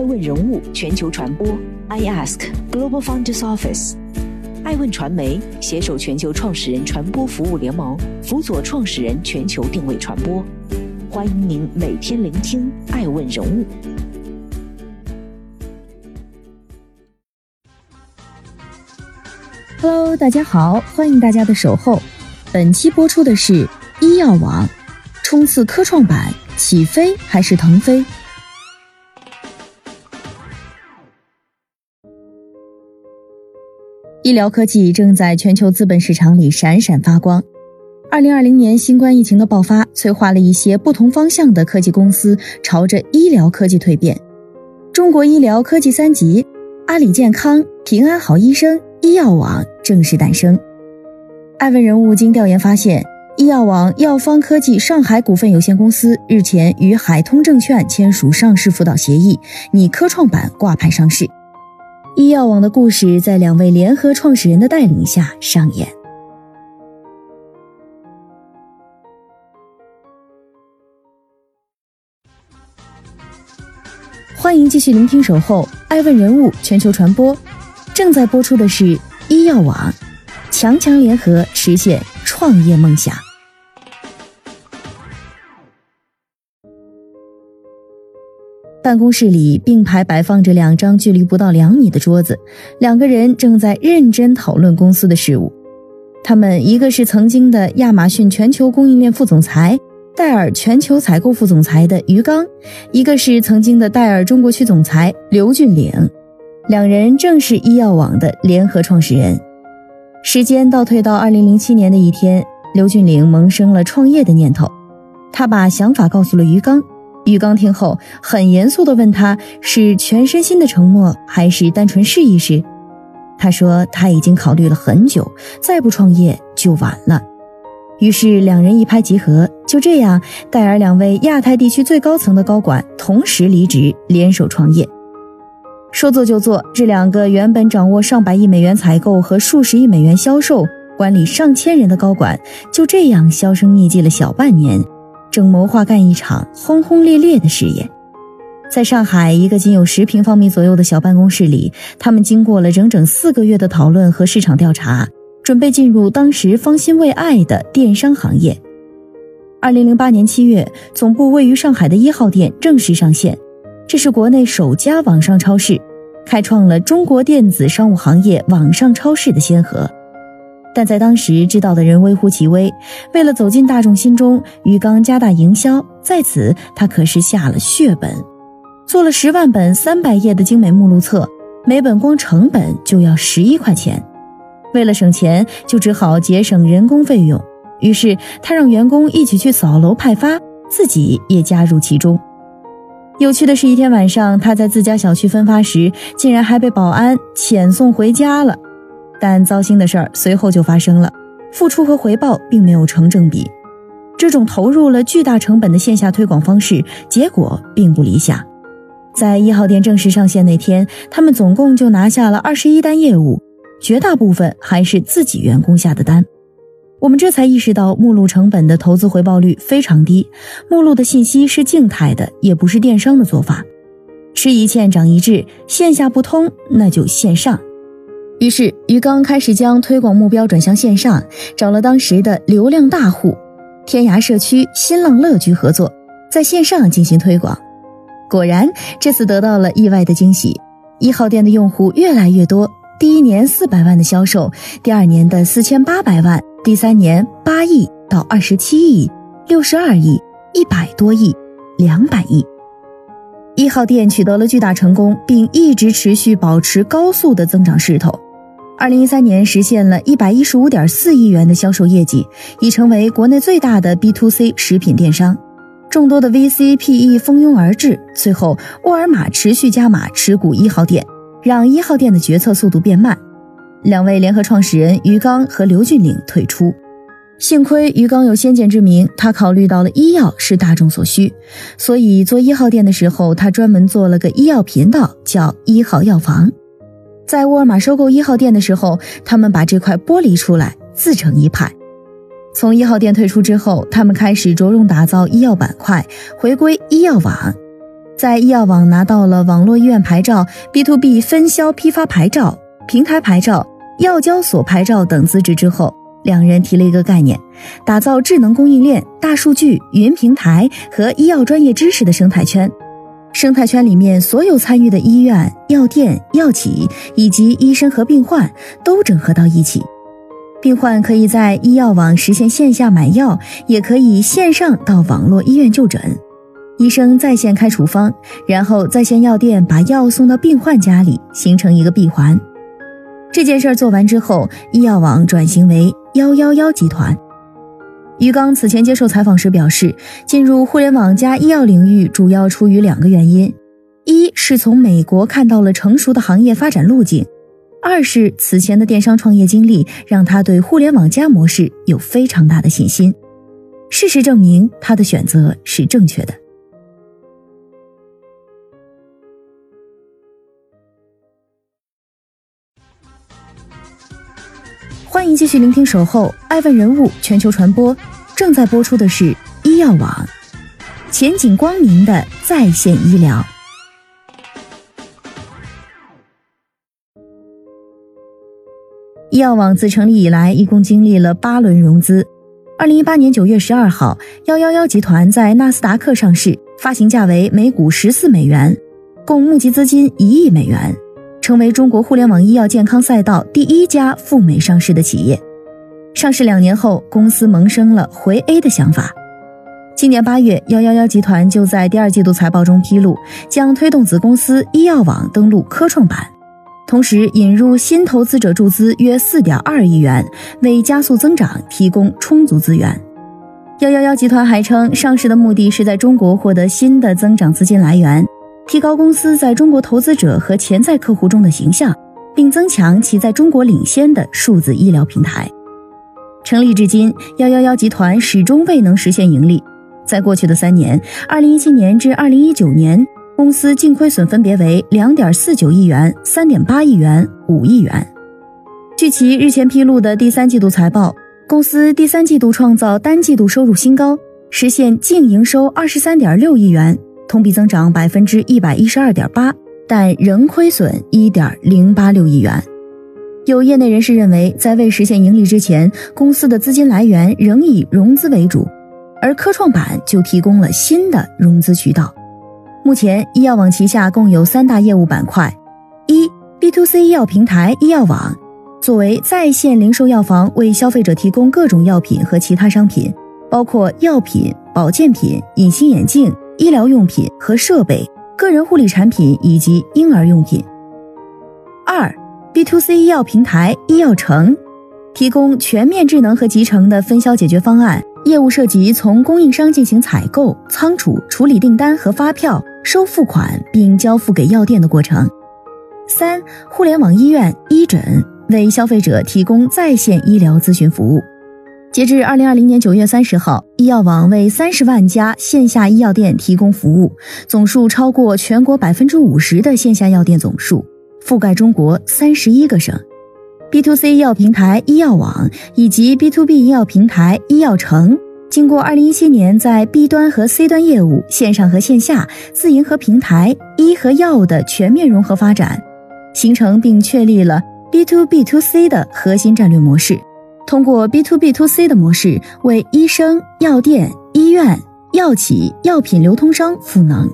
爱问人物全球传播，I Ask Global Founders Office，爱问传媒携手全球创始人传播服务联盟，辅佐创始人全球定位传播。欢迎您每天聆听爱问人物。Hello，大家好，欢迎大家的守候。本期播出的是医药网，冲刺科创板，起飞还是腾飞？医疗科技正在全球资本市场里闪闪发光。二零二零年新冠疫情的爆发，催化了一些不同方向的科技公司朝着医疗科技蜕变。中国医疗科技三级，阿里健康、平安好医生、医药网正式诞生。艾问人物经调研发现，医药网药方科技上海股份有限公司日前与海通证券签署上市辅导协议，拟科创板挂牌上市。医药网的故事在两位联合创始人的带领下上演。欢迎继续聆听《守候爱问人物全球传播》，正在播出的是医药网，强强联合实现创业梦想。办公室里并排摆放着两张距离不到两米的桌子，两个人正在认真讨论公司的事务。他们一个是曾经的亚马逊全球供应链副总裁、戴尔全球采购副总裁的于刚，一个是曾经的戴尔中国区总裁刘俊岭。两人正是医药网的联合创始人。时间倒退到二零零七年的一天，刘俊岭萌生了创业的念头，他把想法告诉了于刚。玉刚听后，很严肃地问：“他是全身心的承诺，还是单纯试一试？”他说：“他已经考虑了很久，再不创业就晚了。”于是两人一拍即合，就这样，戴尔两位亚太地区最高层的高管同时离职，联手创业。说做就做，这两个原本掌握上百亿美元采购和数十亿美元销售、管理上千人的高管，就这样销声匿迹了小半年。正谋划干一场轰轰烈烈的事业，在上海一个仅有十平方米左右的小办公室里，他们经过了整整四个月的讨论和市场调查，准备进入当时方兴未艾的电商行业。二零零八年七月，总部位于上海的一号店正式上线，这是国内首家网上超市，开创了中国电子商务行业网上超市的先河。但在当时，知道的人微乎其微。为了走进大众心中，于刚加大营销，在此他可是下了血本，做了十万本三百页的精美目录册，每本光成本就要十一块钱。为了省钱，就只好节省人工费用。于是他让员工一起去扫楼派发，自己也加入其中。有趣的是，一天晚上，他在自家小区分发时，竟然还被保安遣送回家了。但糟心的事儿随后就发生了，付出和回报并没有成正比。这种投入了巨大成本的线下推广方式，结果并不理想。在一号店正式上线那天，他们总共就拿下了二十一单业务，绝大部分还是自己员工下的单。我们这才意识到，目录成本的投资回报率非常低。目录的信息是静态的，也不是电商的做法。吃一堑长一智，线下不通，那就线上。于是，于刚开始将推广目标转向线上，找了当时的流量大户天涯社区、新浪乐居合作，在线上进行推广。果然，这次得到了意外的惊喜：一号店的用户越来越多，第一年四百万的销售，第二年的四千八百万，第三年八亿到二十七亿、六十二亿、一百多亿、两百亿。一号店取得了巨大成功，并一直持续保持高速的增长势头。二零一三年实现了一百一十五点四亿元的销售业绩，已成为国内最大的 B to C 食品电商。众多的 VC PE 蜂拥而至，最后沃尔玛持续加码持股一号店，让一号店的决策速度变慢。两位联合创始人于刚和刘俊岭退出。幸亏于刚有先见之明，他考虑到了医药是大众所需，所以做一号店的时候，他专门做了个医药频道，叫一号药房。在沃尔玛收购一号店的时候，他们把这块剥离出来，自成一派。从一号店退出之后，他们开始着重打造医药板块，回归医药网。在医药网拿到了网络医院牌照、B to B 分销批发牌照、平台牌照、药交所牌照等资质之后，两人提了一个概念：打造智能供应链、大数据、云平台和医药专业知识的生态圈。生态圈里面所有参与的医院、药店、药企以及医生和病患都整合到一起。病患可以在医药网实现线下买药，也可以线上到网络医院就诊。医生在线开处方，然后在线药店把药送到病患家里，形成一个闭环。这件事儿做完之后，医药网转型为幺幺幺集团。于刚此前接受采访时表示，进入互联网加医药领域主要出于两个原因：一是从美国看到了成熟的行业发展路径。二是此前的电商创业经历让他对互联网加模式有非常大的信心。事实证明，他的选择是正确的。继续聆听《守候》，爱问人物全球传播正在播出的是医药网，前景光明的在线医疗。医药网自成立以来，一共经历了八轮融资。二零一八年九月十二号，幺幺幺集团在纳斯达克上市，发行价为每股十四美元，共募集资金一亿美元，成为中国互联网医药健康赛道第一家赴美上市的企业。上市两年后，公司萌生了回 A 的想法。今年八月，幺幺幺集团就在第二季度财报中披露，将推动子公司医药网登陆科创板。同时引入新投资者注资约四点二亿元，为加速增长提供充足资源。幺幺幺集团还称，上市的目的是在中国获得新的增长资金来源，提高公司在中国投资者和潜在客户中的形象，并增强其在中国领先的数字医疗平台。成立至今，幺幺幺集团始终未能实现盈利。在过去的三年，二零一七年至二零一九年。公司净亏损分别为两点四九亿元、三点八亿元、五亿元。据其日前披露的第三季度财报，公司第三季度创造单季度收入新高，实现净营收二十三点六亿元，同比增长百分之一百一十二点八，但仍亏损一点零八六亿元。有业内人士认为，在未实现盈利之前，公司的资金来源仍以融资为主，而科创板就提供了新的融资渠道。目前，医药网旗下共有三大业务板块：一、B to C 医药平台医药网，作为在线零售药房，为消费者提供各种药品和其他商品，包括药品、保健品、隐形眼镜、医疗用品和设备、个人护理产品以及婴儿用品；二、B to C 医药平台医药城，提供全面智能和集成的分销解决方案，业务涉及从供应商进行采购、仓储、处理订单和发票。收付款并交付给药店的过程。三、互联网医院医诊为消费者提供在线医疗咨询服务。截至二零二零年九月三十号，医药网为三十万家线下医药店提供服务，总数超过全国百分之五十的线下药店总数，覆盖中国三十一个省。B to C 医药平台医药网以及 B to B 医药平台医药城。经过二零一七年在 B 端和 C 端业务线上和线下自营和平台医和药的全面融合发展，形成并确立了 B to B to C 的核心战略模式。通过 B to B to C 的模式，为医生、药店、医院、药企、药品流通商赋能。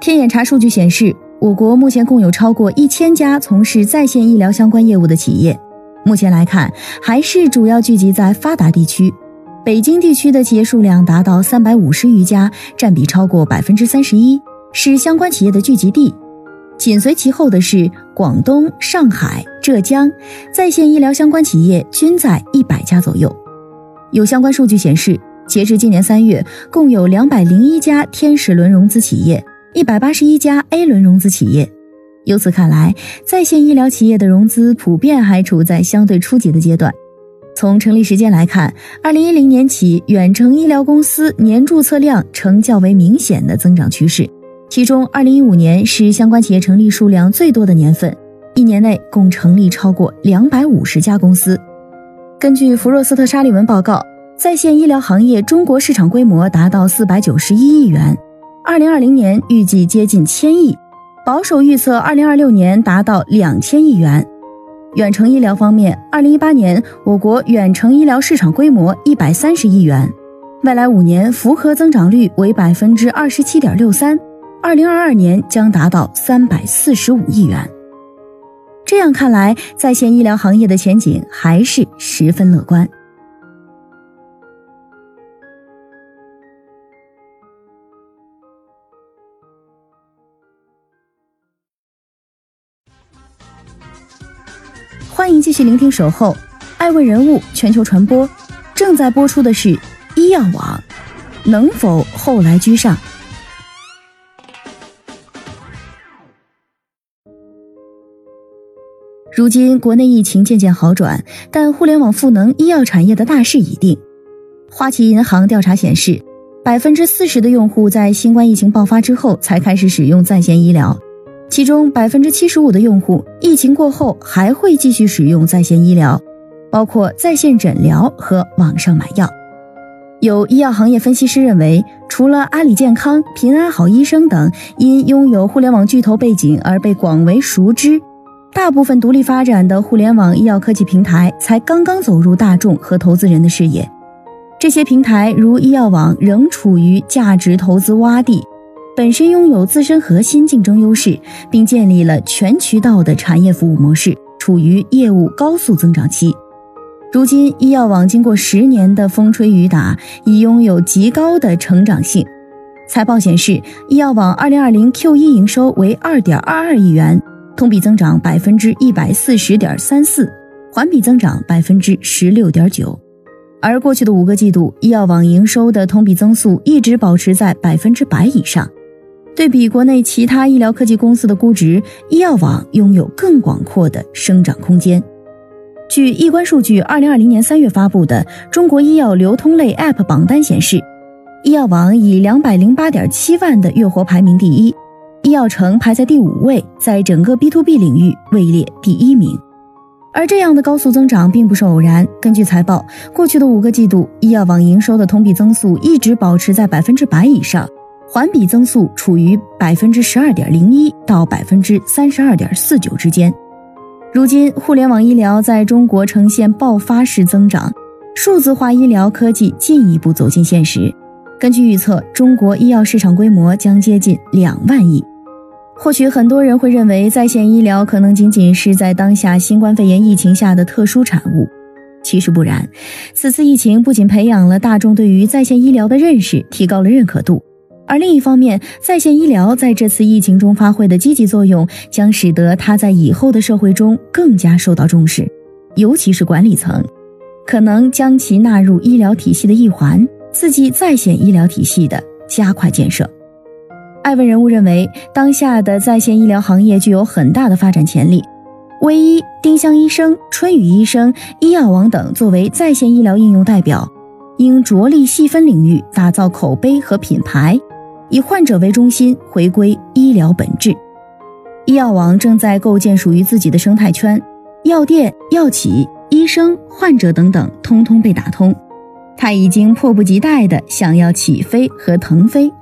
天眼查数据显示，我国目前共有超过一千家从事在线医疗相关业务的企业。目前来看，还是主要聚集在发达地区。北京地区的企业数量达到三百五十余家，占比超过百分之三十一，是相关企业的聚集地。紧随其后的是广东、上海、浙江，在线医疗相关企业均在一百家左右。有相关数据显示，截至今年三月，共有两百零一家天使轮融资企业，一百八十一家 A 轮融资企业。由此看来，在线医疗企业的融资普遍还处在相对初级的阶段。从成立时间来看，二零一零年起，远程医疗公司年注册量呈较为明显的增长趋势。其中，二零一五年是相关企业成立数量最多的年份，一年内共成立超过两百五十家公司。根据福若斯特沙利文报告，在线医疗行业中国市场规模达到四百九十一亿元，二零二零年预计接近千亿，保守预测二零二六年达到两千亿元。远程医疗方面，二零一八年我国远程医疗市场规模一百三十亿元，未来五年复合增长率为百分之二十七点六三，二零二二年将达到三百四十五亿元。这样看来，在线医疗行业的前景还是十分乐观。欢迎继续聆听《守候》，爱问人物全球传播，正在播出的是医药网，能否后来居上？如今国内疫情渐渐好转，但互联网赋能医药产业的大势已定。花旗银行调查显示，百分之四十的用户在新冠疫情爆发之后才开始使用在线医疗。其中百分之七十五的用户疫情过后还会继续使用在线医疗，包括在线诊疗和网上买药。有医药行业分析师认为，除了阿里健康、平安好医生等因拥有互联网巨头背景而被广为熟知，大部分独立发展的互联网医药科技平台才刚刚走入大众和投资人的视野。这些平台如医药网仍处于价值投资洼地。本身拥有自身核心竞争优势，并建立了全渠道的产业服务模式，处于业务高速增长期。如今，医药网经过十年的风吹雨打，已拥有极高的成长性。财报显示，医药网二零二零 Q 一营收为二点二二亿元，同比增长百分之一百四十点三四，环比增长百分之十六点九。而过去的五个季度，医药网营收的同比增速一直保持在百分之百以上。对比国内其他医疗科技公司的估值，医药网拥有更广阔的生长空间。据易观数据，二零二零年三月发布的中国医药流通类 App 榜单显示，医药网以两百零八点七万的月活排名第一，医药城排在第五位，在整个 B to B 领域位列第一名。而这样的高速增长并不是偶然。根据财报，过去的五个季度，医药网营收的同比增速一直保持在百分之百以上。环比增速处于百分之十二点零一到百分之三十二点四九之间。如今，互联网医疗在中国呈现爆发式增长，数字化医疗科技进一步走进现实。根据预测，中国医药市场规模将接近两万亿。或许很多人会认为，在线医疗可能仅仅是在当下新冠肺炎疫情下的特殊产物，其实不然。此次疫情不仅培养了大众对于在线医疗的认识，提高了认可度。而另一方面，在线医疗在这次疫情中发挥的积极作用，将使得它在以后的社会中更加受到重视，尤其是管理层，可能将其纳入医疗体系的一环，刺激在线医疗体系的加快建设。艾问人物认为，当下的在线医疗行业具有很大的发展潜力，唯一、丁香医生、春雨医生、医药网等作为在线医疗应用代表，应着力细分领域，打造口碑和品牌。以患者为中心，回归医疗本质。医药网正在构建属于自己的生态圈，药店、药企、医生、患者等等，通通被打通。他已经迫不及待地想要起飞和腾飞。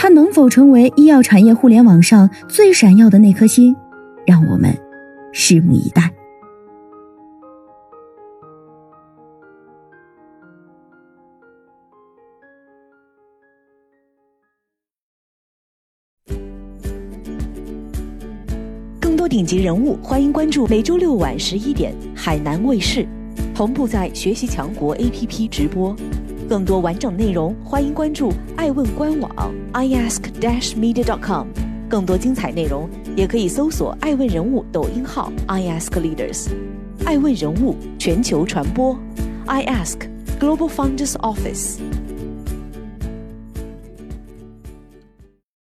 它能否成为医药产业互联网上最闪耀的那颗星？让我们拭目以待。更多顶级人物，欢迎关注每周六晚十一点海南卫视，同步在学习强国 APP 直播。更多完整内容，欢迎关注爱问官网 iask-media.com。更多精彩内容，也可以搜索爱问人物抖音号 iaskleaders。爱问人物全球传播，iask Global Founders Office。